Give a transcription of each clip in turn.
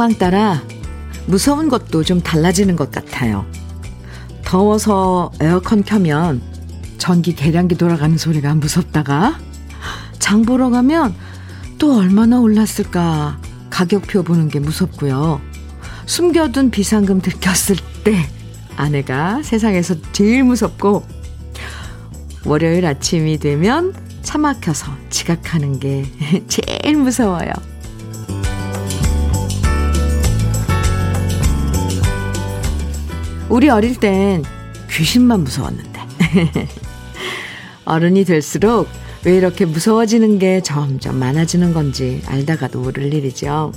상황 따라 무서운 것도 좀 달라지는 것 같아요. 더워서 에어컨 켜면 전기 계량기 돌아가는 소리가 무섭다가 장 보러 가면 또 얼마나 올랐을까 가격표 보는 게 무섭고요. 숨겨둔 비상금 들켰을 때 아내가 세상에서 제일 무섭고 월요일 아침이 되면 차 막혀서 지각하는 게 제일 무서워요. 우리 어릴 땐 귀신만 무서웠는데. 어른이 될수록 왜 이렇게 무서워지는 게 점점 많아지는 건지 알다가도 모를 일이죠.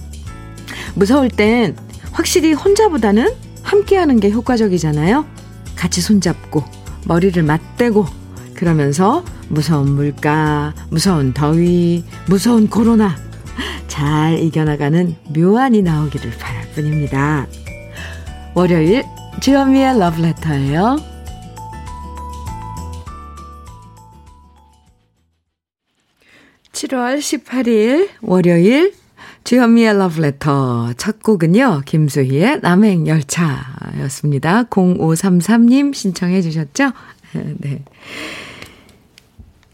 무서울 땐 확실히 혼자보다는 함께하는 게 효과적이잖아요. 같이 손잡고 머리를 맞대고 그러면서 무서운 물가, 무서운 더위, 무서운 코로나 잘 이겨나가는 묘안이 나오기를 바랄 뿐입니다. 월요일 주현미의 러브레터예요. 7월 18일 월요일 주현미의 러브레터 첫 곡은요. 김수희의 남행열차였습니다. 0533님 신청해 주셨죠? 네.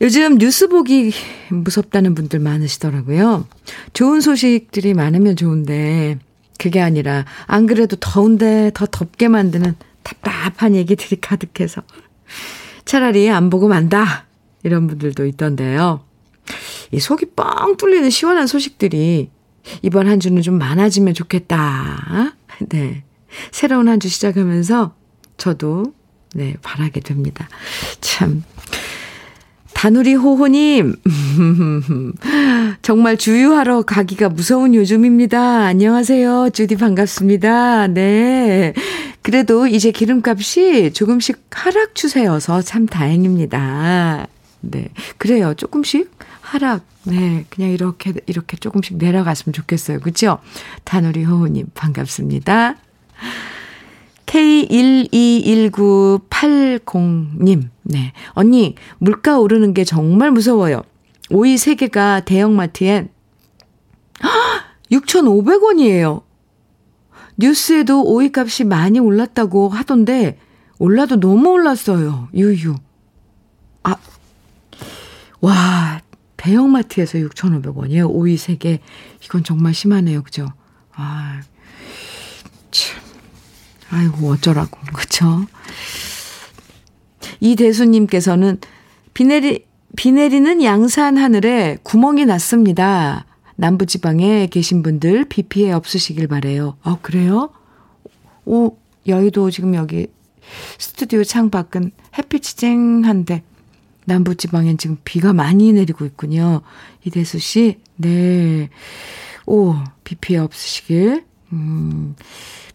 요즘 뉴스 보기 무섭다는 분들 많으시더라고요. 좋은 소식들이 많으면 좋은데 그게 아니라 안 그래도 더운데 더 덥게 만드는 답답한 얘기들이 가득해서 차라리 안 보고 만다 이런 분들도 있던데요. 이 속이 뻥 뚫리는 시원한 소식들이 이번 한 주는 좀 많아지면 좋겠다. 네. 새로운 한 주 시작하면서 저도 네, 바라게 됩니다. 참. 다누리 호호님, 정말 주유하러 가기가 무서운 요즘입니다. 안녕하세요. 주디 반갑습니다. 네. 그래도 이제 기름값이 조금씩 하락 추세여서 참 다행입니다. 네. 그래요. 조금씩 하락, 네. 그냥 이렇게, 이렇게 조금씩 내려갔으면 좋겠어요. 그죠? 다누리 호호님 반갑습니다. K121980님, 네. 언니, 물가 오르는 게 정말 무서워요. 오이 3개가 대형마트엔 6,500원이에요. 뉴스에도 오이 값이 많이 올랐다고 하던데, 올라도 너무 올랐어요. 유유. 아, 와, 대형마트에서 6,500원이에요. 오이 3개. 이건 정말 심하네요. 그죠? 아, 참. 아이고, 어쩌라고. 그쵸? 이대수님께서는 비 내리, 비 내리는 양산 하늘에 구멍이 났습니다. 남부지방에 계신 분들 비 피해 없으시길 바래요. 아, 그래요? 오, 여의도 지금 여기 스튜디오 창밖은 햇빛이 쨍한데 남부지방엔 지금 비가 많이 내리고 있군요. 이대수 씨, 네. 오, 비 피해 없으시길, 음,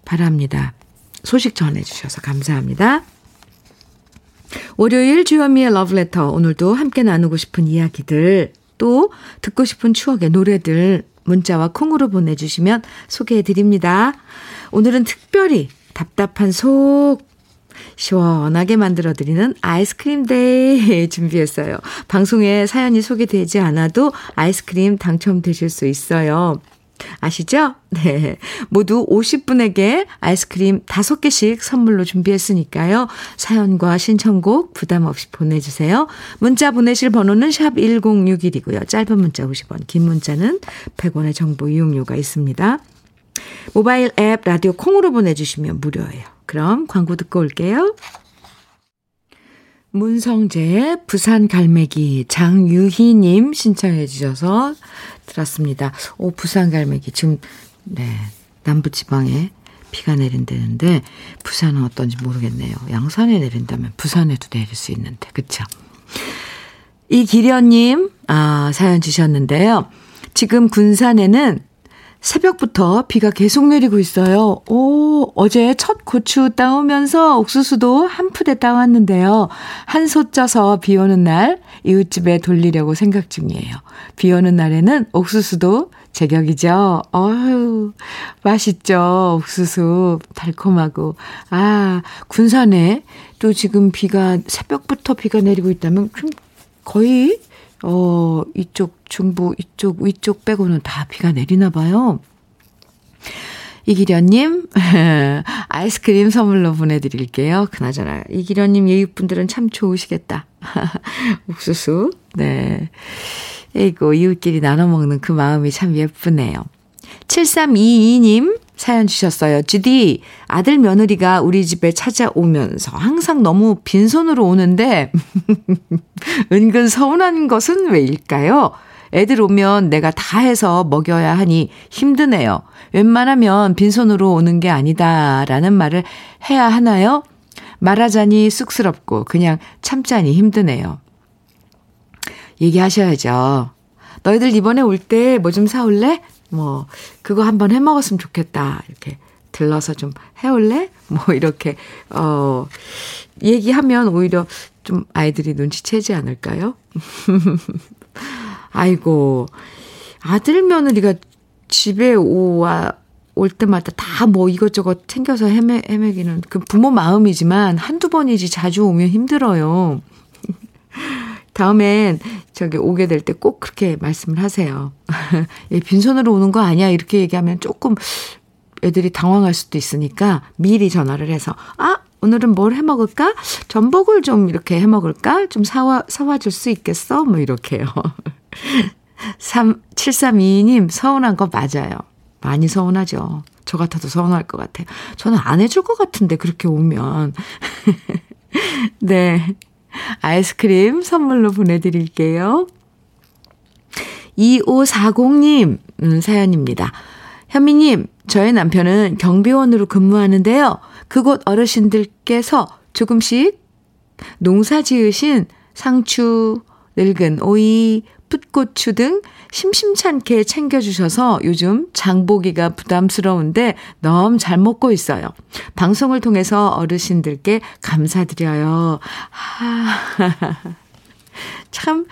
바랍니다. 소식 전해주셔서 감사합니다. 월요일 주현미의 러브레터. 오늘도 함께 나누고 싶은 이야기들, 또 듣고 싶은 추억의 노래들 문자와 콩으로 보내주시면 소개해드립니다. 오늘은 특별히 답답한 속 시원하게 만들어드리는 아이스크림 데이 준비했어요. 방송에 사연이 소개되지 않아도 아이스크림 당첨되실 수 있어요. 아시죠? 네. 모두 50분에게 아이스크림 5개씩 선물로 준비했으니까요. 사연과 신청곡 부담 없이 보내주세요. 문자 보내실 번호는 샵 1061이고요. 짧은 문자 50원, 긴 문자는 100원의 정보 이용료가 있습니다. 모바일 앱 라디오 콩으로 보내주시면 무료예요. 그럼 광고 듣고 올게요. 문성재의 부산 갈매기 장유희님 신청해 주셔서 들었습니다. 오, 부산 갈매기. 지금, 네, 남부지방에 비가 내린다는데, 부산은 어떤지 모르겠네요. 양산에 내린다면 부산에도 내릴 수 있는데, 그쵸? 이기련님, 아, 사연 주셨는데요. 지금 군산에는 새벽부터 비가 계속 내리고 있어요. 오, 어제 첫 고추 따오면서 옥수수도 한 푸대 따왔는데요. 한솥 쪄서 비 오는 날 이웃집에 돌리려고 생각 중이에요. 비 오는 날에는 옥수수도 제격이죠. 어휴, 맛있죠. 옥수수. 달콤하고. 아, 군산에 또 지금 비가, 새벽부터 비가 내리고 있다면 거의 어, 이쪽 중부, 이쪽, 위쪽 빼고는 다 비가 내리나 봐요. 이기련님, 아이스크림 선물로 보내드릴게요. 그나저나, 이기련님 예육분들은 참 좋으시겠다. 옥수수, 네. 이고 이웃끼리 나눠 먹는 그 마음이 참 예쁘네요. 7322님, 사연 주셨어요. 주디, 아들 며느리가 우리 집에 찾아오면서 항상 너무 빈손으로 오는데, 은근 서운한 것은 왜일까요? 애들 오면 내가 다 해서 먹여야 하니 힘드네요. 웬만하면 빈손으로 오는 게 아니다라는 말을 해야 하나요? 말하자니 쑥스럽고 그냥 참자니 힘드네요. 얘기하셔야죠. 너희들 이번에 올 때 뭐 좀 사올래? 뭐, 그거 한번 해 먹었으면 좋겠다. 이렇게 들러서 좀 해올래? 뭐, 이렇게, 어, 얘기하면 오히려 좀 아이들이 눈치채지 않을까요? 아이고, 아들 며느리가 집에 오와, 올 때마다 다 뭐 이것저것 챙겨서 헤매, 헤매기는 그 부모 마음이지만 한두 번이지 자주 오면 힘들어요. 다음엔 저기 오게 될 때 꼭 그렇게 말씀을 하세요. 예, 빈손으로 오는 거 아니야. 이렇게 얘기하면 조금 애들이 당황할 수도 있으니까 미리 전화를 해서, 아, 오늘은 뭘 해 먹을까? 전복을 좀 이렇게 해 먹을까? 좀 사와, 사와 줄 수 있겠어? 뭐 이렇게요. 3, 7322님, 서운한 거 맞아요. 많이 서운하죠. 저 같아도 서운할 것 같아요. 저는 안 해줄 것 같은데, 그렇게 오면. 네. 아이스크림 선물로 보내드릴게요. 2540님, 음, 사연입니다. 현미님, 저의 남편은 경비원으로 근무하는데요. 그곳 어르신들께서 조금씩 농사 지으신 상추, 늙은 오이, 풋고추 등 심심찮게 챙겨주셔서 요즘 장보기가 부담스러운데 너무 잘 먹고 있어요. 방송을 통해서 어르신들께 감사드려요. 하, 참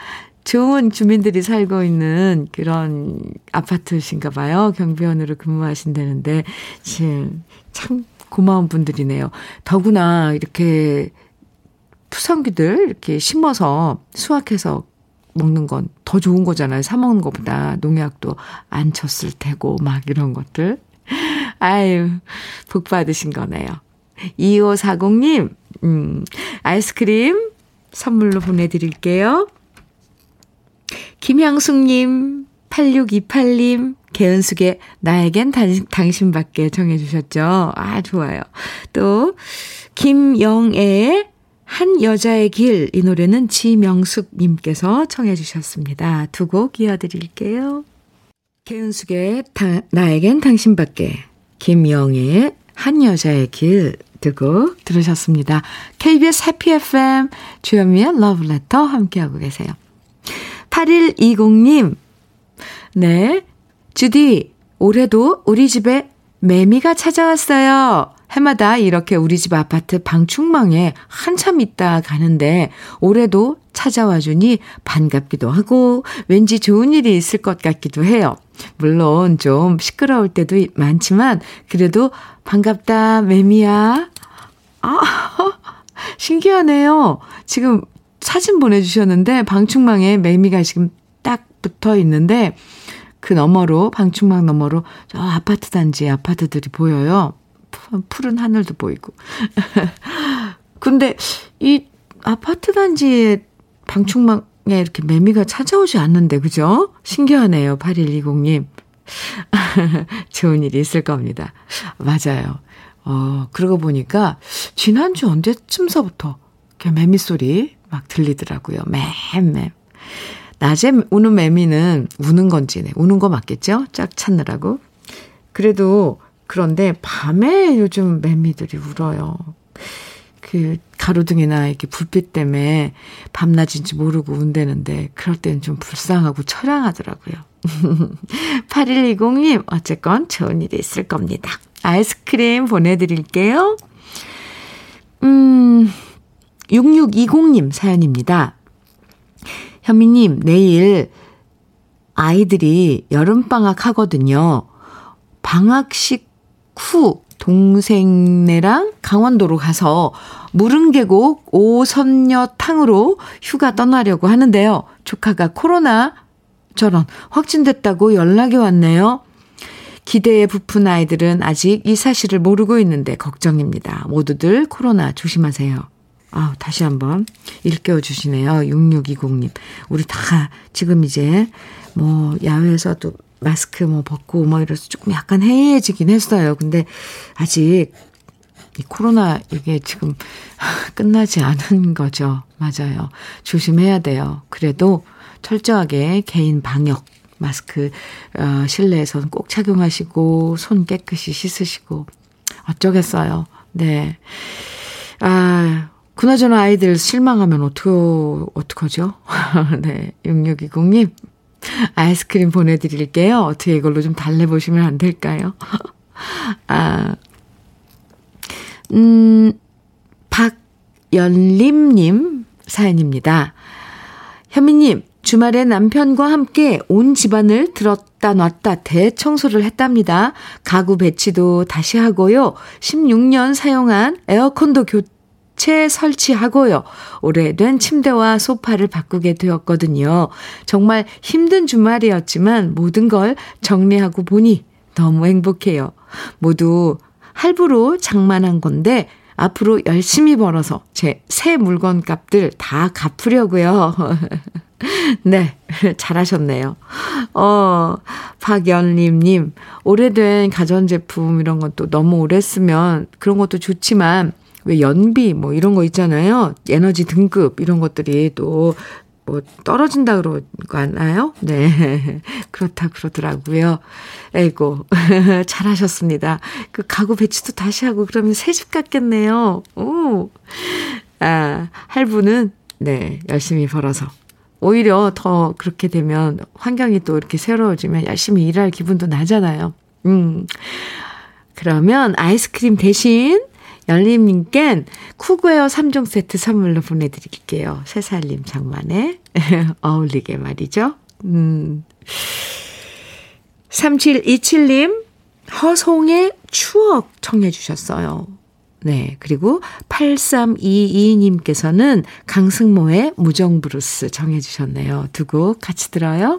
좋은 주민들이 살고 있는 그런 아파트신가 봐요. 경비원으로 근무하신다는데, 참 고마운 분들이네요. 더구나 이렇게 푸성귀들 이렇게 심어서 수확해서 먹는 건 더 좋은 거잖아요. 사 먹는 것보다 농약도 안 쳤을 테고 막 이런 것들. 아유, 복 받으신 거네요. 2540님, 음, 아이스크림 선물로 보내드릴게요. 김향숙님, 8628님, 개은숙의 나에겐 당, 당신밖에 정해주셨죠. 아, 좋아요. 또, 김영애의 한 여자의 길, 이 노래는 지명숙 님께서 청해 주셨습니다. 두 곡 이어드릴게요. 개은숙의 다, 나에겐 당신밖에, 김영애의 한 여자의 길 두고 들으셨습니다. KBS 해피 FM 주현미의 러브레터 함께하고 계세요. 8120님, 네, 주디, 올해도 우리 집에 매미가 찾아왔어요. 해마다 이렇게 우리 집 아파트 방충망에 한참 있다 가는데 올해도 찾아와 주니 반갑기도 하고 왠지 좋은 일이 있을 것 같기도 해요. 물론 좀 시끄러울 때도 많지만 그래도 반갑다 매미야. 아 신기하네요. 지금 사진 보내주셨는데 방충망에 매미가 지금 딱 붙어 있는데 그 너머로 방충망 너머로 저 아파트 단지 아파트들이 보여요. 푸른 하늘도 보이고. 근데 이 아파트 단지에 방충망에 이렇게 매미가 찾아오지 않는데, 그죠? 신기하네요, 8120님. 좋은 일이 있을 겁니다. 맞아요. 어, 그러고 보니까, 지난주 언제쯤서부터 이렇게 매미 소리 막 들리더라고요. 맴맴. 낮에 우는 매미는 우는 건지, 네, 우는 거 맞겠죠? 짝 찾느라고. 그래도 그런데 밤에 요즘 매미들이 울어요. 그 가로등이나 이렇게 불빛 때문에 밤낮인지 모르고 운대는데 그럴 때는 좀 불쌍하고 처량하더라고요. 8120님, 어쨌건 좋은 일이 있을 겁니다. 아이스크림 보내드릴게요. 음, 6620님 사연입니다. 현미님, 내일 아이들이 여름방학 하거든요. 방학식 후 동생네랑 강원도로 가서 무릉계곡 오선녀탕으로 휴가 떠나려고 하는데요. 조카가 코로나 저런 확진됐다고 연락이 왔네요. 기대에 부푼 아이들은 아직 이 사실을 모르고 있는데 걱정입니다. 모두들 코로나 조심하세요. 아, 다시 한번 일깨워 주시네요. 6620님. 우리 다 지금 이제 뭐 야외에서도 마스크 뭐 벗고 뭐 이래서 조금 약간 해이해지긴 했어요. 근데 아직 이 코로나 이게 지금 끝나지 않은 거죠. 맞아요. 조심해야 돼요. 그래도 철저하게 개인 방역 마스크 어, 실내에서는 꼭 착용하시고 손 깨끗이 씻으시고 어쩌겠어요. 네. 아, 그나저나 아이들 실망하면 어떡, 어떡하죠? 네. 6620님, 아이스크림 보내드릴게요. 어떻게 이걸로 좀 달래보시면 안 될까요? 아, 음, 박연림님 사연입니다. 현미님, 주말에 남편과 함께 온 집안을 들었다 놨다 대청소를 했답니다. 가구 배치도 다시 하고요. 16년 사용한 에어컨도 교 체 설치하고요. 오래된 침대와 소파를 바꾸게 되었거든요. 정말 힘든 주말이었지만 모든 걸 정리하고 보니 너무 행복해요. 모두 할부로 장만한 건데 앞으로 열심히 벌어서 제 새 물건 값들 다 갚으려고요. 네, 잘하셨네요. 어, 박연림님, 오래된 가전제품 이런 것도 너무 오래 쓰면 그런 것도 좋지만, 왜 연비 뭐 이런 거 있잖아요. 에너지 등급 이런 것들이 또 뭐 떨어진다 그러나요? 네. 그렇다 그러더라고요. 에이고. 잘하셨습니다. 그 가구 배치도 다시 하고 그러면 새 집 같겠네요. 오. 아, 할부는 네, 열심히 벌어서 오히려 더 그렇게 되면 환경이 또 이렇게 새로워지면 열심히 일할 기분도 나잖아요. 음. 그러면 아이스크림 대신 열림님껜 쿠그웨어 3종 세트 선물로 보내드릴게요. 새살림 장만에 어울리게 말이죠. 음. 3727님, 허송의 추억 청해 주셨어요. 네. 그리고 8322님께서는 강승모의 무정브루스 정해 주셨네요. 두 곡 같이 들어요.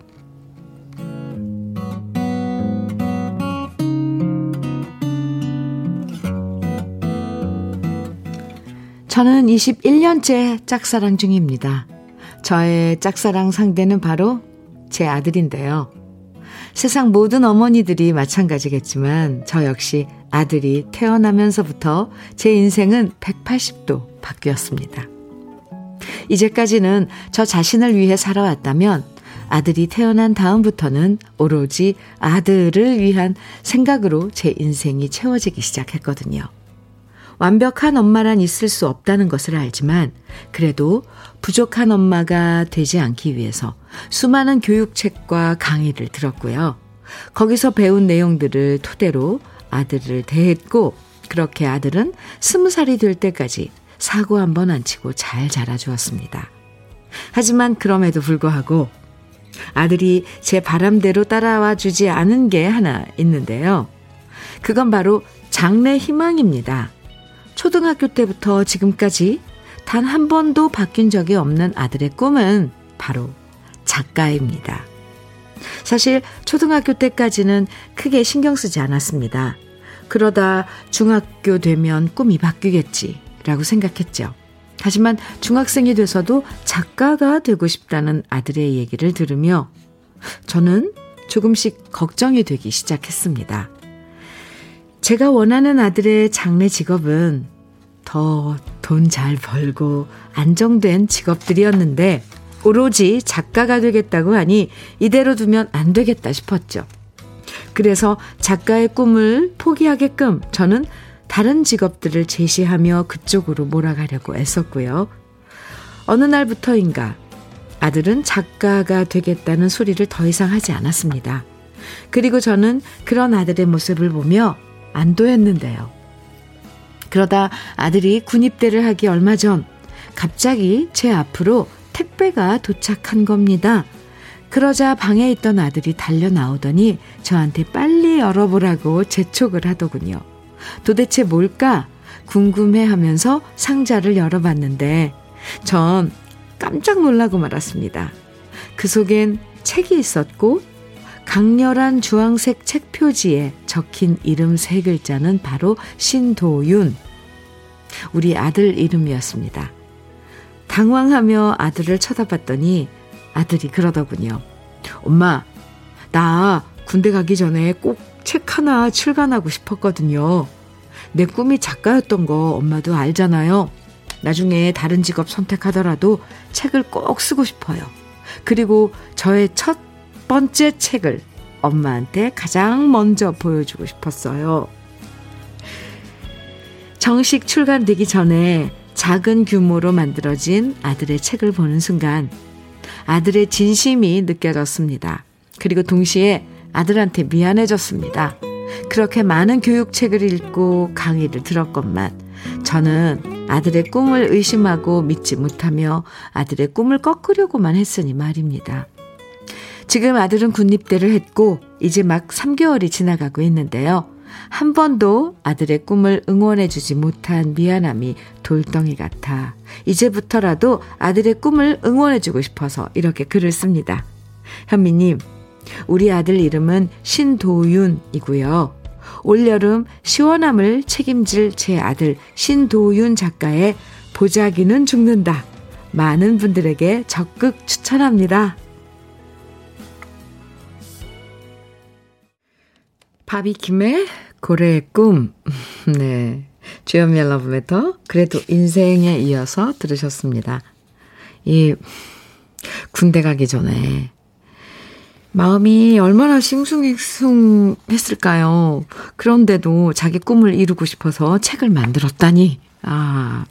저는 21년째 짝사랑 중입니다. 저의 짝사랑 상대는 바로 제 아들인데요. 세상 모든 어머니들이 마찬가지겠지만 저 역시 아들이 태어나면서부터 제 인생은 180도 바뀌었습니다. 이제까지는 저 자신을 위해 살아왔다면 아들이 태어난 다음부터는 오로지 아들을 위한 생각으로 제 인생이 채워지기 시작했거든요. 완벽한 엄마란 있을 수 없다는 것을 알지만 그래도 부족한 엄마가 되지 않기 위해서 수많은 교육책과 강의를 들었고요. 거기서 배운 내용들을 토대로 아들을 대했고 그렇게 아들은 스무 살이 될 때까지 사고 한 번 안 치고 잘 자라주었습니다. 하지만 그럼에도 불구하고 아들이 제 바람대로 따라와 주지 않은 게 하나 있는데요. 그건 바로 장래 희망입니다. 초등학교 때부터 지금까지 단 한 번도 바뀐 적이 없는 아들의 꿈은 바로 작가입니다. 사실 초등학교 때까지는 크게 신경 쓰지 않았습니다. 그러다 중학교 되면 꿈이 바뀌겠지라고 생각했죠. 하지만 중학생이 돼서도 작가가 되고 싶다는 아들의 얘기를 들으며 저는 조금씩 걱정이 되기 시작했습니다. 제가 원하는 아들의 장래 직업은 더 돈 잘 벌고 안정된 직업들이었는데 오로지 작가가 되겠다고 하니 이대로 두면 안 되겠다 싶었죠. 그래서 작가의 꿈을 포기하게끔 저는 다른 직업들을 제시하며 그쪽으로 몰아가려고 애썼고요. 어느 날부터인가 아들은 작가가 되겠다는 소리를 더 이상 하지 않았습니다. 그리고 저는 그런 아들의 모습을 보며 안도했는데요. 그러다 아들이 군입대를 하기 얼마 전 갑자기 제 앞으로 택배가 도착한 겁니다. 그러자 방에 있던 아들이 달려 나오더니 저한테 빨리 열어보라고 재촉을 하더군요. 도대체 뭘까 궁금해 하면서 상자를 열어봤는데 전 깜짝 놀라고 말았습니다. 그 속엔 책이 있었고 강렬한 주황색 책 표지에 적힌 이름 세 글자는 바로 신도윤. 우리 아들 이름이었습니다. 당황하며 아들을 쳐다봤더니 아들이 그러더군요. 엄마, 나 군대 가기 전에 꼭 책 하나 출간하고 싶었거든요. 내 꿈이 작가였던 거 엄마도 알잖아요. 나중에 다른 직업 선택하더라도 책을 꼭 쓰고 싶어요. 그리고 저의 첫 번째 책을 엄마한테 가장 먼저 보여주고 싶었어요. 정식 출간되기 전에 작은 규모로 만들어진 아들의 책을 보는 순간 아들의 진심이 느껴졌습니다. 그리고 동시에 아들한테 미안해졌습니다. 그렇게 많은 교육책을 읽고 강의를 들었건만 저는 아들의 꿈을 의심하고 믿지 못하며 아들의 꿈을 꺾으려고만 했으니 말입니다. 지금 아들은 군입대를 했고 이제 막 3개월이 지나가고 있는데요. 한 번도 아들의 꿈을 응원해주지 못한 미안함이 돌덩이 같아 이제부터라도 아들의 꿈을 응원해주고 싶어서 이렇게 글을 씁니다. 현미님, 우리 아들 이름은 신도윤이고요. 올여름 시원함을 책임질 제 아들 신도윤 작가의 보자기는 죽는다. 많은 분들에게 적극 추천합니다. 바비킴의 고래의 꿈. 네. 주연미의 러브레터. 그래도 인생에 이어서 들으셨습니다. 이, 군대 가기 전에 마음이 얼마나 싱숭생숭 했을까요? 그런데도 자기 꿈을 이루고 싶어서 책을 만들었다니. 아,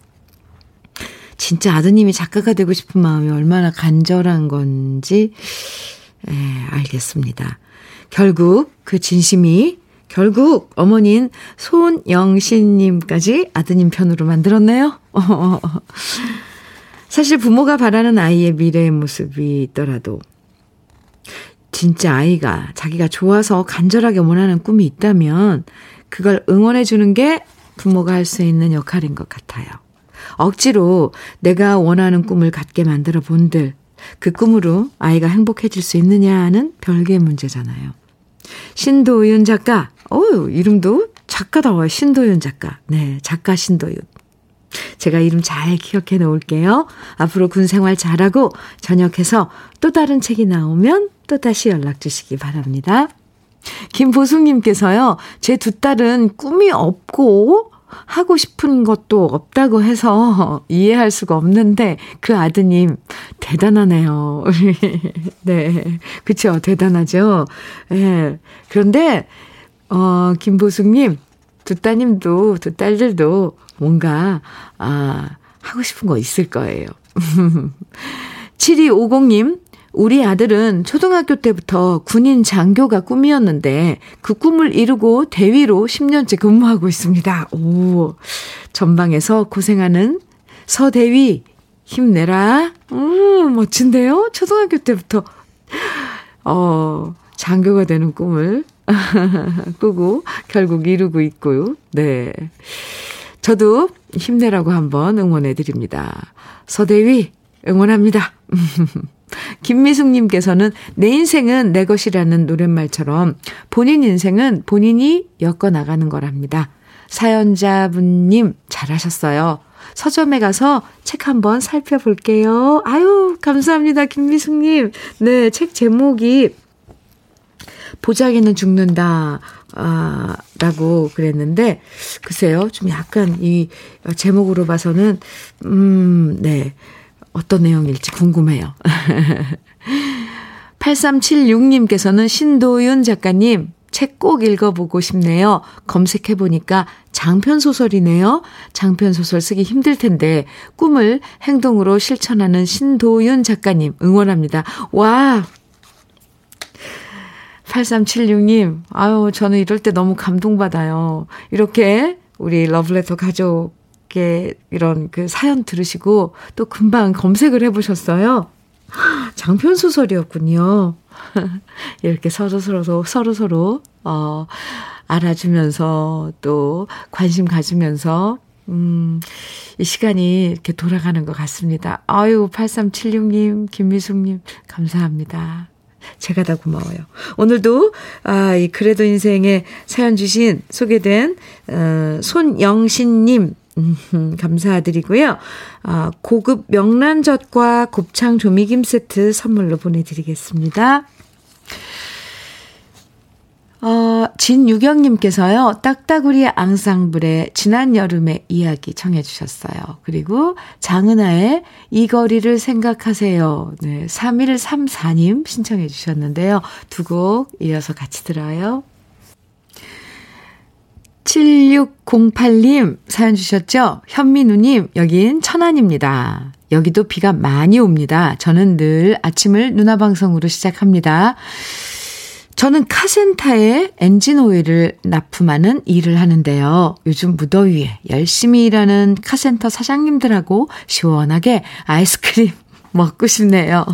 진짜 아드님이 작가가 되고 싶은 마음이 얼마나 간절한 건지, 에, 알겠습니다. 결국 그 진심이 결국 어머니인 손영신님까지 아드님 편으로 만들었네요. 사실 부모가 바라는 아이의 미래의 모습이 있더라도 진짜 아이가 자기가 좋아서 간절하게 원하는 꿈이 있다면 그걸 응원해 주는 게 부모가 할 수 있는 역할인 것 같아요. 억지로 내가 원하는 꿈을 갖게 만들어 본들 그 꿈으로 아이가 행복해질 수 있느냐는 별개의 문제잖아요. 신도윤 작가, 어유 이름도 작가다워요. 신도윤 작가. 네, 작가 신도윤. 제가 이름 잘 기억해 놓을게요. 앞으로 군 생활 잘하고 전역해서 또 다른 책이 나오면 또 다시 연락 주시기 바랍니다. 김보숙님께서요, 제 두 딸은 꿈이 없고 하고 싶은 것도 없다고 해서 이해할 수가 없는데 그 아드님 대단하네요. 네. 그쵸. 대단하죠. 예. 네. 그런데, 어, 김보숙 님, 두 따님도, 두 딸들도 뭔가, 아, 하고 싶은 거 있을 거예요. 7250님, 우리 아들은 초등학교 때부터 군인 장교가 꿈이었는데 그 꿈을 이루고 대위로 10년째 근무하고 있습니다. 오, 전방에서 고생하는 서대위 힘내라. 음, 멋진데요? 초등학교 때부터 어, 장교가 되는 꿈을 꾸고 결국 이루고 있고요. 네. 저도 힘내라고 한번 응원해 드립니다. 서대위 응원합니다. 김미숙님께서는 내 인생은 내 것이라는 노랫말처럼 본인 인생은 본인이 엮어 나가는 거랍니다. 사연자분님 잘하셨어요. 서점에 가서 책 한번 살펴볼게요. 아유, 감사합니다. 김미숙님. 네, 책 제목이 보자기는 죽는다. 아, 라고 그랬는데, 글쎄요, 좀 약간 이 제목으로 봐서는, 음, 네. 어떤 내용일지 궁금해요. 8376님께서는 신도윤 작가님, 책 꼭 읽어보고 싶네요. 검색해보니까 장편소설이네요. 장편소설 쓰기 힘들 텐데, 꿈을 행동으로 실천하는 신도윤 작가님, 응원합니다. 와! 8376님, 아유, 저는 이럴 때 너무 감동받아요. 이렇게 우리 러브레터 가족 의 이런 그 사연 들으시고 또 금방 검색을 해보셨어요. 장편 소설이었군요. 이렇게 서로 서로, 서로 서로, 어, 알아주면서 또 관심 가지면서, 음, 이 시간이 이렇게 돌아가는 것 같습니다. 아유, 8376님, 김미숙님, 감사합니다. 제가 다 고마워요. 오늘도, 아, 이 그래도 인생에 사연 주신, 소개된, 어, 손영신님, 음, 감사드리고요. 아, 고급 명란젓과 곱창 조미김 세트 선물로 보내드리겠습니다. 어, 진유경님께서요, 딱따구리 앙상블의 지난 여름의 이야기 청해주셨어요. 그리고 장은아의 이 거리를 생각하세요. 네, 3134님 신청해주셨는데요. 두 곡 이어서 같이 들어요. 7608님 사연 주셨죠? 현민우님, 여긴 천안입니다. 여기도 비가 많이 옵니다. 저는 늘 아침을 누나 방송으로 시작합니다. 저는 카센터에 엔진 오일을 납품하는 일을 하는데요. 요즘 무더위에 열심히 일하는 카센터 사장님들하고 시원하게 아이스크림 먹고 싶네요.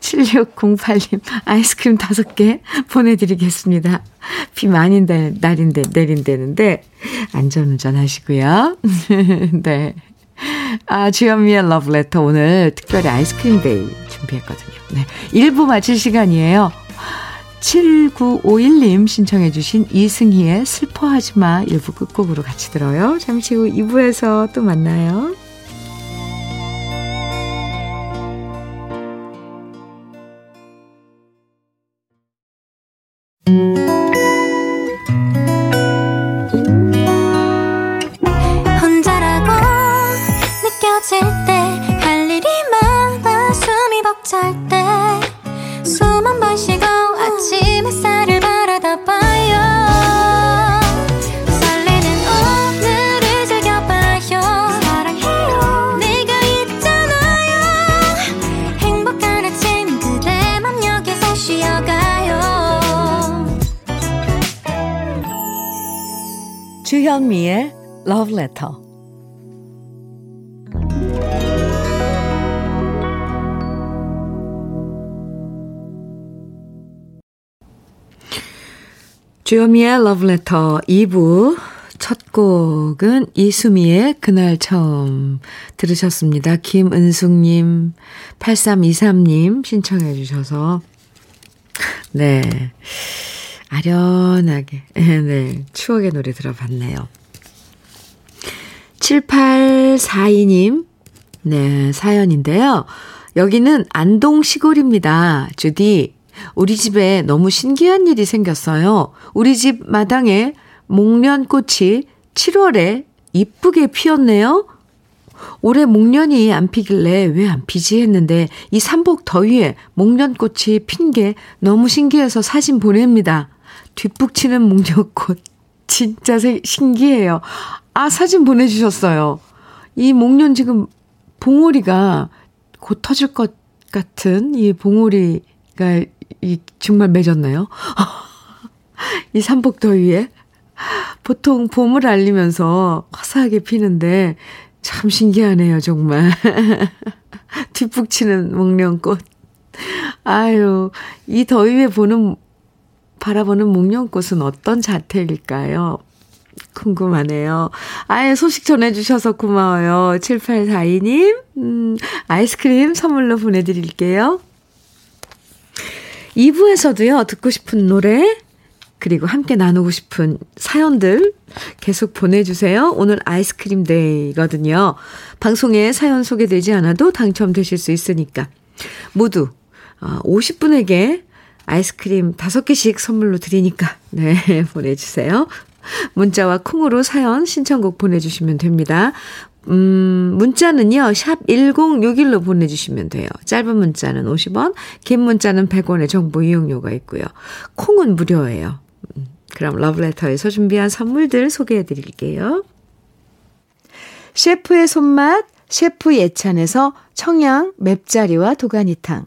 7608님, 아이스크림 5개 보내드리겠습니다. 비 많이 날인데, 내린다는데, 안전운전 하시고요. 네. 아, 주현미의 러브레터 오늘 특별히 아이스크림 데이 준비했거든요. 네. 1부 마칠 시간이에요. 7951님 신청해 주신 이승희의 슬퍼하지 마 1부 끝곡으로 같이 들어요. 잠시 후 2부에서 또 만나요. you. 주현미의 Love Letter. 주현미의 Love Letter 2부 첫 곡은 이수미의 그날 처음 들으셨습니다. 김은숙님, 8323님 신청해 주셔서 네. 아련하게, 네, 추억의 노래 들어봤네요. 7842님, 네, 사연인데요. 여기는 안동 시골입니다. 주디, 우리 집에 너무 신기한 일이 생겼어요. 우리 집 마당에 목련꽃이 7월에 이쁘게 피었네요. 올해 목련이 안 피길래 왜 안 피지 했는데 이 삼복 더위에 목련꽃이 핀 게 너무 신기해서 사진 보냅니다. 뒷북치는 목련꽃. 진짜 신기해요. 아, 사진 보내주셨어요. 이 목련 지금 봉오리가 곧 터질 것 같은 이 봉오리가 이 정말 맺었나요? 이 삼복더위에 보통 봄을 알리면서 화사하게 피는데 참 신기하네요, 정말. 뒷북치는 목련꽃. 아유, 이 더위에 보는 바라보는 목련꽃은 어떤 자태일까요? 궁금하네요. 아예 소식 전해주셔서 고마워요. 7842님, 음, 아이스크림 선물로 보내드릴게요. 2부에서도요, 듣고 싶은 노래, 그리고 함께 나누고 싶은 사연들 계속 보내주세요. 오늘 아이스크림 데이거든요. 방송에 사연 소개되지 않아도 당첨되실 수 있으니까. 모두 50분에게 어, 아이스크림 5개씩 선물로 드리니까, 네, 보내주세요. 문자와 콩으로 사연 신청곡 보내주시면 됩니다. 음, 문자는요, 샵 1061로 보내주시면 돼요. 짧은 문자는 50원, 긴 문자는 100원의 정보 이용료가 있고요. 콩은 무료예요. 음, 그럼 러브레터에서 준비한 선물들 소개해 드릴게요. 셰프의 손맛, 셰프 예찬에서 청양 맵자리와 도가니탕.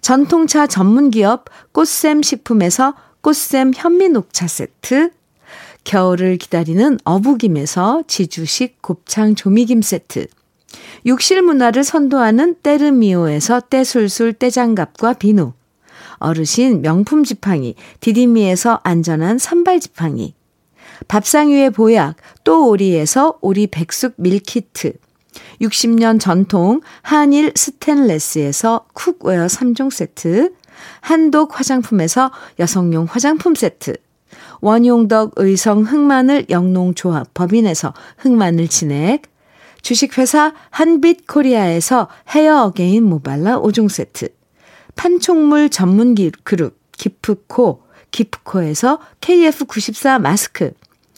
전통차 전문기업 꽃샘 식품에서 꽃샘 현미녹차 세트, 겨울을 기다리는 어부김에서 지주식 곱창 조미김 세트. 욕실 문화를 선도하는 때르미오에서 때술술 때장갑과 비누. 어르신 명품 지팡이 디디미에서 안전한 삼발 지팡이. 밥상 위의 보약 또 오리에서 오리 백숙 밀키트. 60년 전통 한일 스텐레스에서 cookware 3종 세트. 한독 화장품에서 여성용 화장품 세트. 원용덕 의성 흑마늘 영농조합 법인에서 흑마늘 진액, 주식회사 한빛코리아에서 헤어 어게인 모발라 5종 세트, 판촉물 전문 그룹 기프코, 기프코에서 KF94 마스크,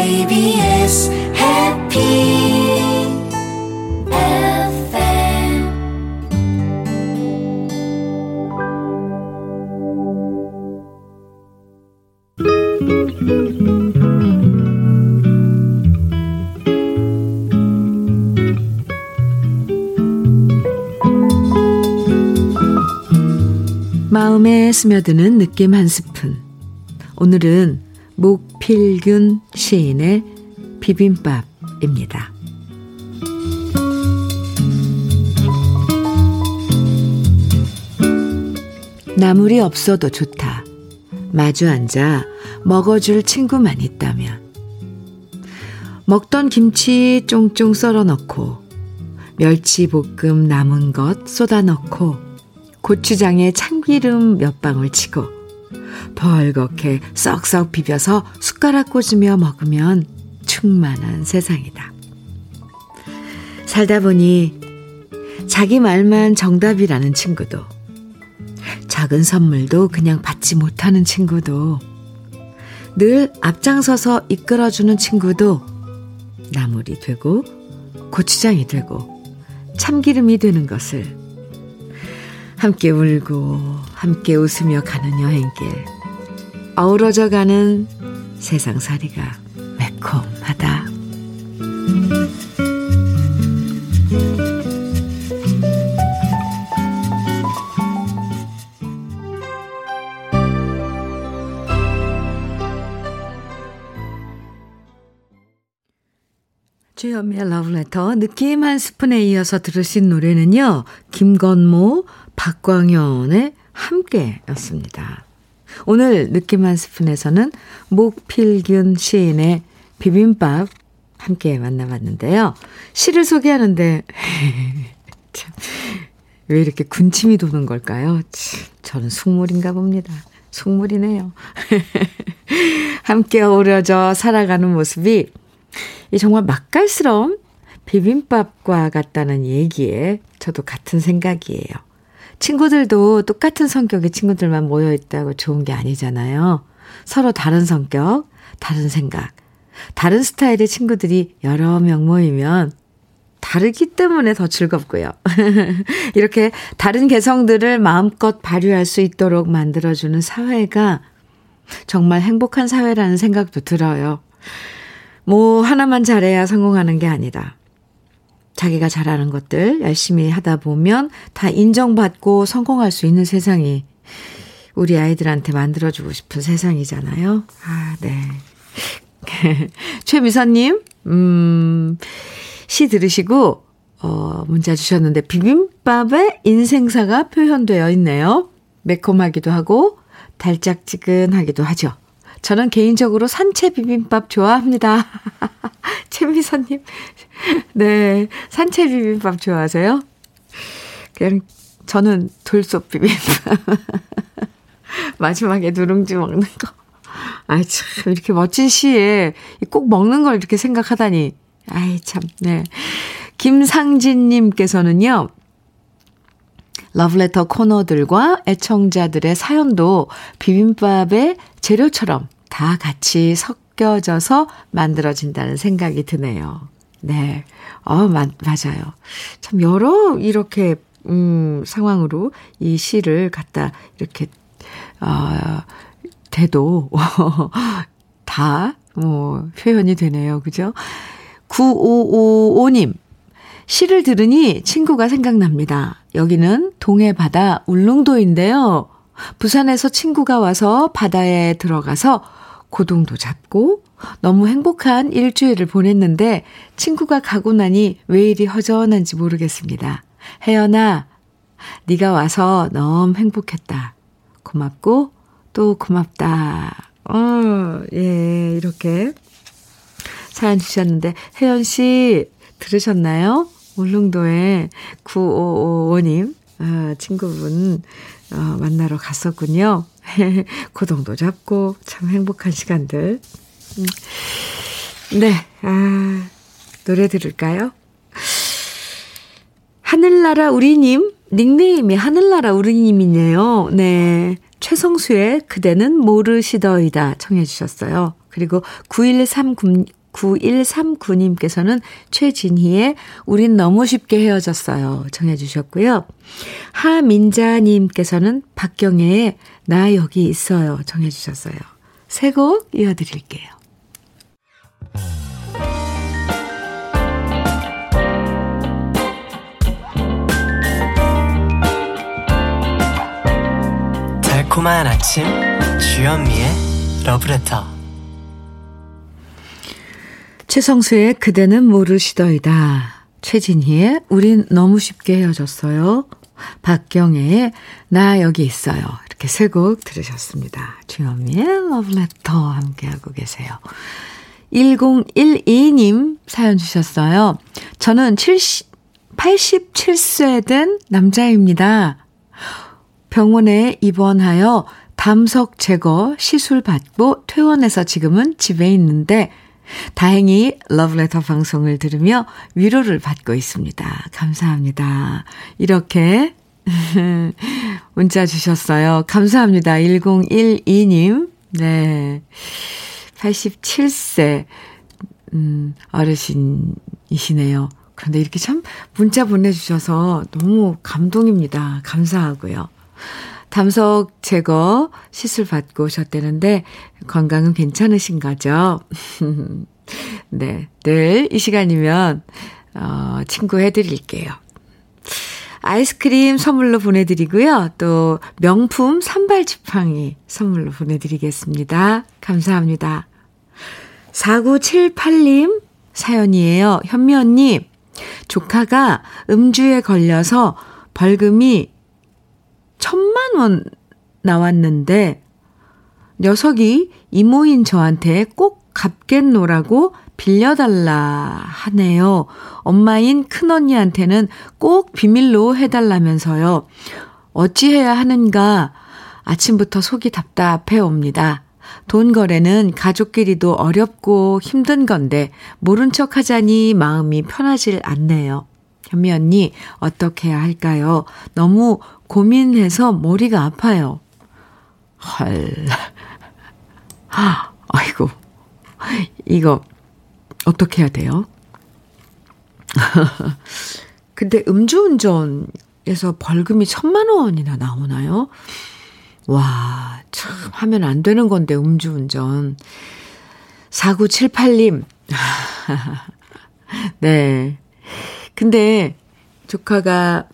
KBS 해피 마음에 스며드는 느낌 한 스푼. 오늘은 목 필균 시인의 비빔밥입니다. 나물이 없어도 좋다. 마주 앉아 먹어줄 친구만 있다면. 먹던 김치 쫑쫑 썰어 넣고, 멸치 볶음 남은 것 쏟아 넣고, 고추장에 참기름 몇 방울 치고, 벌겋게 썩썩 비벼서 숟가락 꽂으며 먹으면 충만한 세상이다. 살다 보니 자기 말만 정답이라는 친구도 작은 선물도 그냥 받지 못하는 친구도 늘 앞장서서 이끌어주는 친구도 나물이 되고 고추장이 되고 참기름이 되는 것을 함께 울고 함께 웃으며 가는 여행길 어우러져 가는 세상살이가 매콤하다. 주현미의 러브레터 느낌 한 스푼에 이어서 들으신 노래는요. 김건모, 박광현의 함께였습니다. 오늘 느낌 한 스푼에서는 목필균 시인의 비빔밥 함께 만나봤는데요. 시를 소개하는데 참, 왜 이렇게 군침이 도는 걸까요? 참, 저는 속물인가 봅니다. 속물이네요. 함께 어우러져 살아가는 모습이 이 정말 맛깔스러운 비빔밥과 같다는 얘기에 저도 같은 생각이에요. 친구들도 똑같은 성격의 친구들만 모여 있다고 좋은 게 아니잖아요. 서로 다른 성격, 다른 생각, 다른 스타일의 친구들이 여러 명 모이면 다르기 때문에 더 즐겁고요. 이렇게 다른 개성들을 마음껏 발휘할 수 있도록 만들어주는 사회가 정말 행복한 사회라는 생각도 들어요. 뭐 하나만 잘해야 성공하는 게 아니다. 자기가 잘하는 것들 열심히 하다 보면 다 인정받고 성공할 수 있는 세상이 우리 아이들한테 만들어주고 싶은 세상이잖아요. 아, 네. 최미선님, 음, 시 들으시고, 어, 문자 주셨는데, 비빔밥에 인생사가 표현되어 있네요. 매콤하기도 하고, 달짝지근하기도 하죠. 저는 개인적으로 산채 비빔밥 좋아합니다. 최미선님. 네. 산채 비빔밥 좋아하세요? 그냥 저는 돌솥 비빔밥. 마지막에 누룽지 먹는 거. 아이, 참, 이렇게 멋진 시에 꼭 먹는 걸 이렇게 생각하다니. 아이, 참, 네. 김상진님께서는요, 러브레터 코너들과 애청자들의 사연도 비빔밥의 재료처럼 다 같이 섞여져서 만들어진다는 생각이 드네요. 네. 어, 마, 맞아요. 참, 여러 이렇게, 음, 상황으로 이 시를 갖다 이렇게, 어, 돼도, 다, 뭐, 표현이 되네요. 그죠? 9555님. 시를 들으니 친구가 생각납니다. 여기는 동해 바다 울릉도인데요. 부산에서 친구가 와서 바다에 들어가서 고동도 잡고 너무 행복한 일주일을 보냈는데 친구가 가고 나니 왜 이리 허전한지 모르겠습니다. 혜연아, 네가 와서 너무 행복했다. 고맙고 또 고맙다. 어, 예, 이렇게 사연 주셨는데 혜연 씨 들으셨나요? 울릉도에 9555님, 아, 친구분, 어, 만나러 갔었군요. 고동도 잡고, 참 행복한 시간들. 음. 네, 아, 노래 들을까요? 하늘나라 우리님, 닉네임이 하늘나라 우리님이네요. 네. 최성수의 그대는 모르시더이다 청해 주셨어요. 그리고 9139, 9139님께서는 최진희의 우린 너무 쉽게 헤어졌어요. 정해주셨고요. 하민자님께서는 박경애의 나 여기 있어요. 정해주셨어요. 세 곡 이어드릴게요. 달콤한 아침 주현미의 러브레터 최성수의 그대는 모르시더이다. 최진희의 우린 너무 쉽게 헤어졌어요. 박경애의 나 여기 있어요. 이렇게 세 곡 들으셨습니다. 주현미의 러브레터 함께하고 계세요. 1012님 사연 주셨어요. 저는 70, 87세 된 남자입니다. 병원에 입원하여 담석 제거 시술 받고 퇴원해서 지금은 집에 있는데 다행히 러브레터 방송을 들으며 위로를 받고 있습니다. 감사합니다. 이렇게 문자 주셨어요. 감사합니다. 1012님. 네. 87세, 음, 어르신이시네요. 그런데 이렇게 참 문자 보내주셔서 너무 감동입니다. 감사하고요. 담석 제거 시술 받고 오셨다는데 건강은 괜찮으신 거죠? 네, 늘 이 시간이면 어, 친구 해드릴게요. 아이스크림 선물로 보내드리고요. 또 명품 산발 지팡이 선물로 보내드리겠습니다. 감사합니다. 4978님 사연이에요. 현미 언니, 조카가 음주에 걸려서 벌금이 천만 원 나왔는데 녀석이 이모인 저한테 꼭 갚겠노라고 빌려달라 하네요. 엄마인 큰언니한테는 꼭 비밀로 해달라면서요. 어찌해야 하는가 아침부터 속이 답답해 옵니다. 돈 거래는 가족끼리도 어렵고 힘든 건데 모른 척 하자니 마음이 편하질 않네요. 현미 언니 어떻게 해야 할까요? 너무 고민해서 머리가 아파요. 헐. 아이고. 이거, 어떻게 해야 돼요? 근데 음주운전에서 벌금이 천만 원이나 나오나요? 와, 참, 하면 안 되는 건데, 음주운전. 4978님. 네. 근데 조카가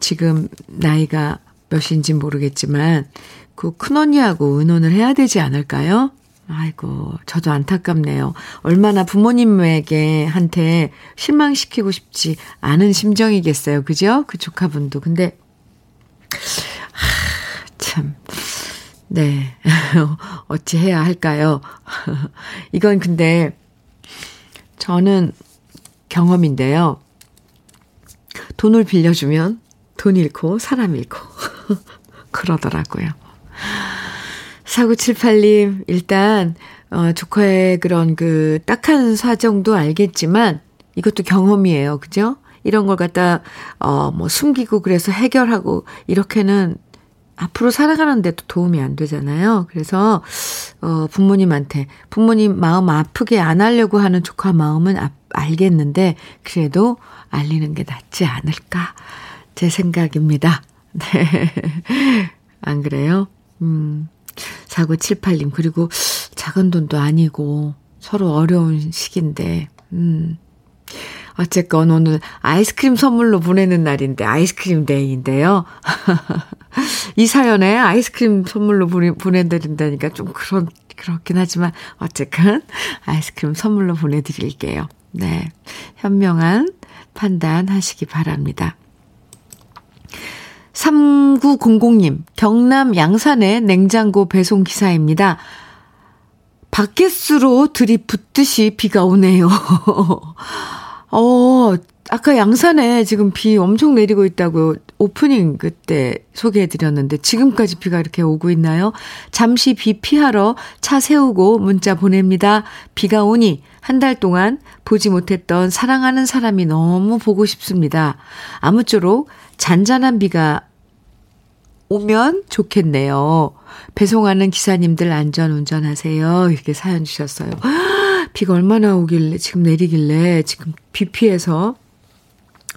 지금 나이가 몇인지 모르겠지만 그 큰언니하고 의논을 해야 되지 않을까요? 아이고, 저도 안타깝네요. 얼마나 부모님에게 한테 실망시키고 싶지 않은 심정이겠어요. 그죠? 그 조카분도. 근데, 하, 참. 네. 어찌 해야 할까요? 이건 근데, 저는 경험인데요. 돈을 빌려주면 돈 잃고 사람 잃고 그러더라고요. 4978님, 일단, 어, 조카의 그런 그 딱한 사정도 알겠지만 이것도 경험이에요. 그죠? 이런 걸 갖다, 어, 뭐 숨기고 그래서 해결하고 이렇게는 앞으로 살아가는데도 도움이 안 되잖아요. 그래서, 어, 부모님한테, 부모님 마음 아프게 안 하려고 하는 조카 마음은 아, 알겠는데, 그래도 알리는 게 낫지 않을까. 제 생각입니다. 네. 안 그래요? 음. 4978님, 그리고 작은 돈도 아니고 서로 어려운 시기인데, 음. 어쨌건 오늘 아이스크림 선물로 보내는 날인데, 아이스크림 데이인데요. 이 사연에 아이스크림 선물로 보내드린다니까 좀 그런, 그렇긴 하지만, 어쨌건 아이스크림 선물로 보내드릴게요. 네. 현명한 판단 하시기 바랍니다. 3900님, 경남 양산의 냉장고 배송 기사입니다. 바켓으로 들이붓듯이 비가 오네요. 어, 아까 양산에 지금 비 엄청 내리고 있다고 오프닝 그때 소개해 드렸는데 지금까지 비가 이렇게 오고 있나요? 잠시 비 피하러 차 세우고 문자 보냅니다. 비가 오니 한 달 동안 보지 못했던 사랑하는 사람이 너무 보고 싶습니다. 아무쪼록 잔잔한 비가 오면 좋겠네요. 배송하는 기사님들 안전 운전하세요. 이렇게 사연 주셨어요. 비가 얼마나 오길래, 지금 내리길래, 지금 비 피해서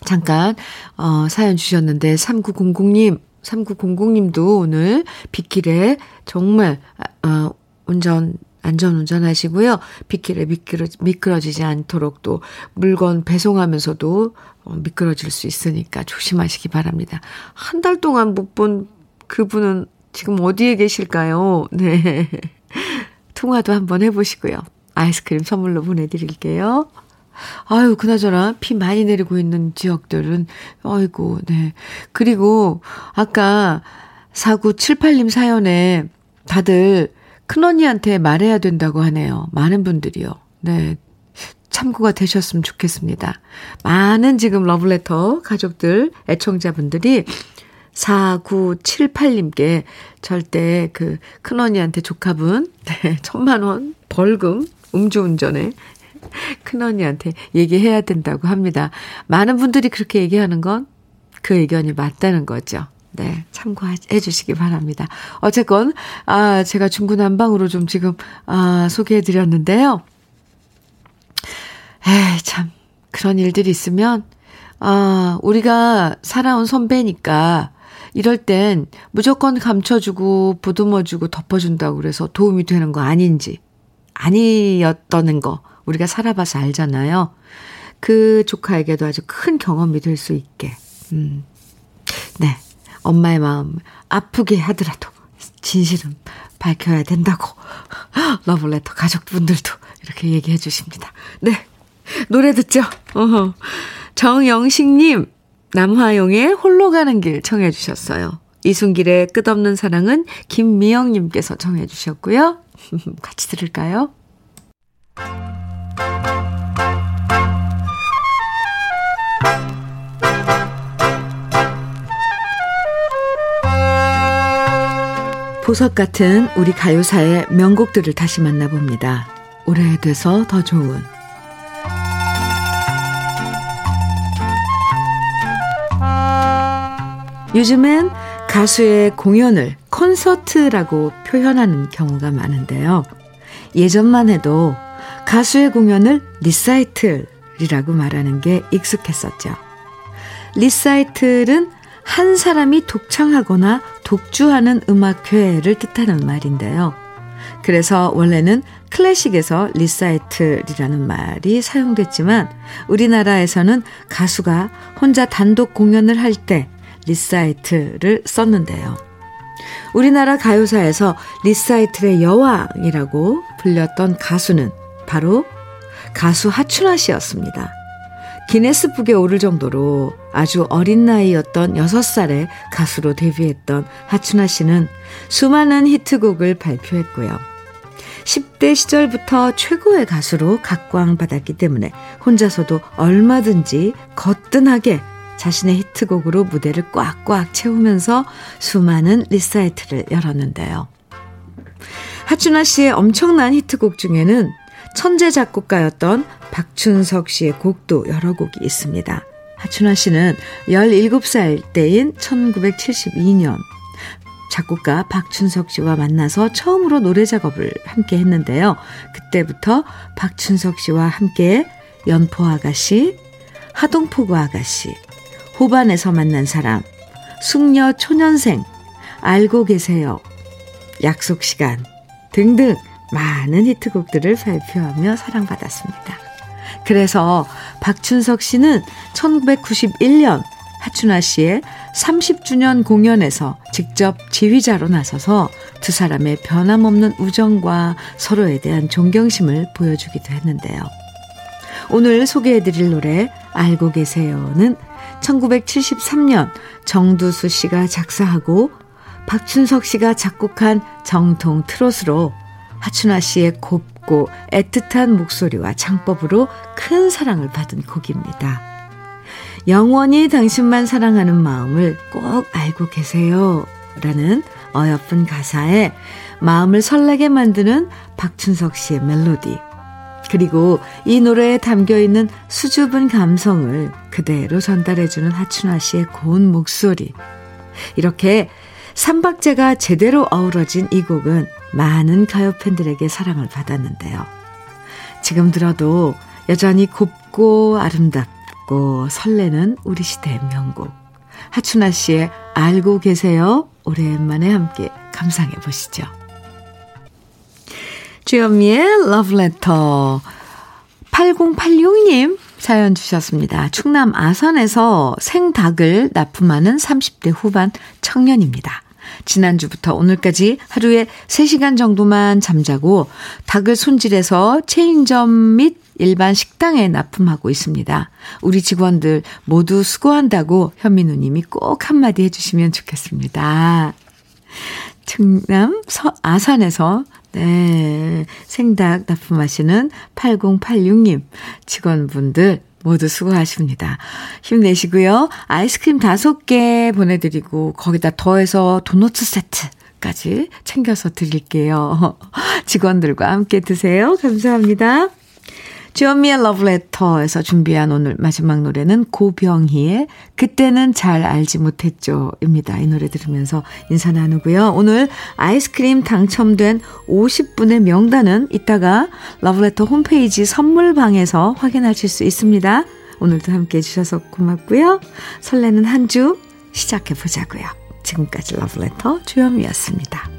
잠깐, 어, 사연 주셨는데, 3900님, 3900님도 오늘 빗길에 정말, 어, 운전, 안전 운전하시고요. 빗길에 미끄러, 미끄러지지 않도록 또 물건 배송하면서도 어, 미끄러질 수 있으니까 조심하시기 바랍니다. 한 달 동안 못 본 그분은 지금 어디에 계실까요? 네. 통화도 한번 해보시고요. 아이스크림 선물로 보내드릴게요. 아유, 그나저나 비 많이 내리고 있는 지역들은, 아이고, 네. 그리고 아까 4978님 사연에 다들 큰언니한테 말해야 된다고 하네요. 많은 분들이요. 네. 참고가 되셨으면 좋겠습니다. 많은 지금 러블레터 가족들, 애청자분들이 4978님께 절대 그 큰언니한테 조카분, 네, 천만원 벌금, 음주운전에 큰언니한테 얘기해야 된다고 합니다. 많은 분들이 그렇게 얘기하는 건 그 의견이 맞다는 거죠. 네, 참고해 주시기 바랍니다. 어쨌건, 아, 제가 중구난방으로 좀 지금, 아, 소개해 드렸는데요. 에이, 참, 그런 일들이 있으면, 아, 우리가 살아온 선배니까, 이럴 땐 무조건 감춰주고, 보듬어주고, 덮어준다고 그래서 도움이 되는 거 아닌지, 아니었다는 거, 우리가 살아봐서 알잖아요. 그 조카에게도 아주 큰 경험이 될 수 있게, 음, 네. 엄마의 마음 아프게 하더라도 진실은 밝혀야 된다고 러블레터 가족분들도 이렇게 얘기해 주십니다. 네. 노래 듣죠? 어허. 정영식님, 남화용의 홀로 가는 길 청해 주셨어요. 이순길의 끝없는 사랑은 김미영님께서 청해 주셨고요. 같이 들을까요? 보석 같은 우리 가요사의 명곡들을 다시 만나봅니다. 오래돼서 더 좋은 요즘엔 가수의 공연을 콘서트라고 표현하는 경우가 많은데요. 예전만 해도 가수의 공연을 리사이틀이라고 말하는 게 익숙했었죠. 리사이틀은 한 사람이 독창하거나 독주하는 음악회를 뜻하는 말인데요. 그래서 원래는 클래식에서 리사이틀이라는 말이 사용됐지만 우리나라에서는 가수가 혼자 단독 공연을 할 때 리사이틀을 썼는데요. 우리나라 가요사에서 리사이틀의 여왕이라고 불렸던 가수는 바로 가수 하춘화 씨였습니다. 기네스북에 오를 정도로 아주 어린 나이였던 6살에 가수로 데뷔했던 하춘화 씨는 수많은 히트곡을 발표했고요. 10대 시절부터 최고의 가수로 각광받았기 때문에 혼자서도 얼마든지 거뜬하게 자신의 히트곡으로 무대를 꽉꽉 채우면서 수많은 리사이틀을 열었는데요. 하춘화 씨의 엄청난 히트곡 중에는 천재 작곡가였던 박춘석 씨의 곡도 여러 곡이 있습니다. 하춘아 씨는 17살 때인 1972년 작곡가 박춘석 씨와 만나서 처음으로 노래 작업을 함께 했는데요. 그때부터 박춘석 씨와 함께 연포 아가씨, 하동포구 아가씨, 호반에서 만난 사람, 숙녀 초년생, 알고 계세요, 약속 시간 등등 많은 히트곡들을 발표하며 사랑받았습니다. 그래서 박춘석 씨는 1991년 하춘아 씨의 30주년 공연에서 직접 지휘자로 나서서 두 사람의 변함없는 우정과 서로에 대한 존경심을 보여주기도 했는데요. 오늘 소개해드릴 노래 알고 계세요는 1973년 정두수 씨가 작사하고 박춘석 씨가 작곡한 정통 트롯으로 하춘아 씨의 곱고 애틋한 목소리와 창법으로 큰 사랑을 받은 곡입니다. 영원히 당신만 사랑하는 마음을 꼭 알고 계세요. 라는 어여쁜 가사에 마음을 설레게 만드는 박춘석 씨의 멜로디. 그리고 이 노래에 담겨 있는 수줍은 감성을 그대로 전달해주는 하춘아 씨의 고운 목소리. 이렇게 삼박자가 제대로 어우러진 이 곡은 많은 가요 팬들에게 사랑을 받았는데요. 지금 들어도 여전히 곱고 아름답고 설레는 우리 시대의 명곡. 하춘아 씨의 알고 계세요? 오랜만에 함께 감상해 보시죠. 주현미의 러브레터 8086님 사연 주셨습니다. 충남 아산에서 생닭을 납품하는 30대 후반 청년입니다. 지난주부터 오늘까지 하루에 3시간 정도만 잠자고 닭을 손질해서 체인점 및 일반 식당에 납품하고 있습니다. 우리 직원들 모두 수고한다고 현미 누님이 꼭 한마디 해주시면 좋겠습니다. 충남 서, 아산에서 네, 생닭 납품하시는 8086님 직원분들 모두 수고하십니다. 힘내시고요. 아이스크림 5개 보내드리고 거기다 더해서 도너츠 세트까지 챙겨서 드릴게요. 직원들과 함께 드세요. 감사합니다. 주현미의 러브레터에서 준비한 오늘 마지막 노래는 고병희의 그때는 잘 알지 못했죠. 입니다. 이 노래 들으면서 인사 나누고요. 오늘 아이스크림 당첨된 50분의 명단은 이따가 러브레터 홈페이지 선물방에서 확인하실 수 있습니다. 오늘도 함께 해주셔서 고맙고요. 설레는 한 주 시작해 보자고요. 지금까지 러브레터 주현미였습니다.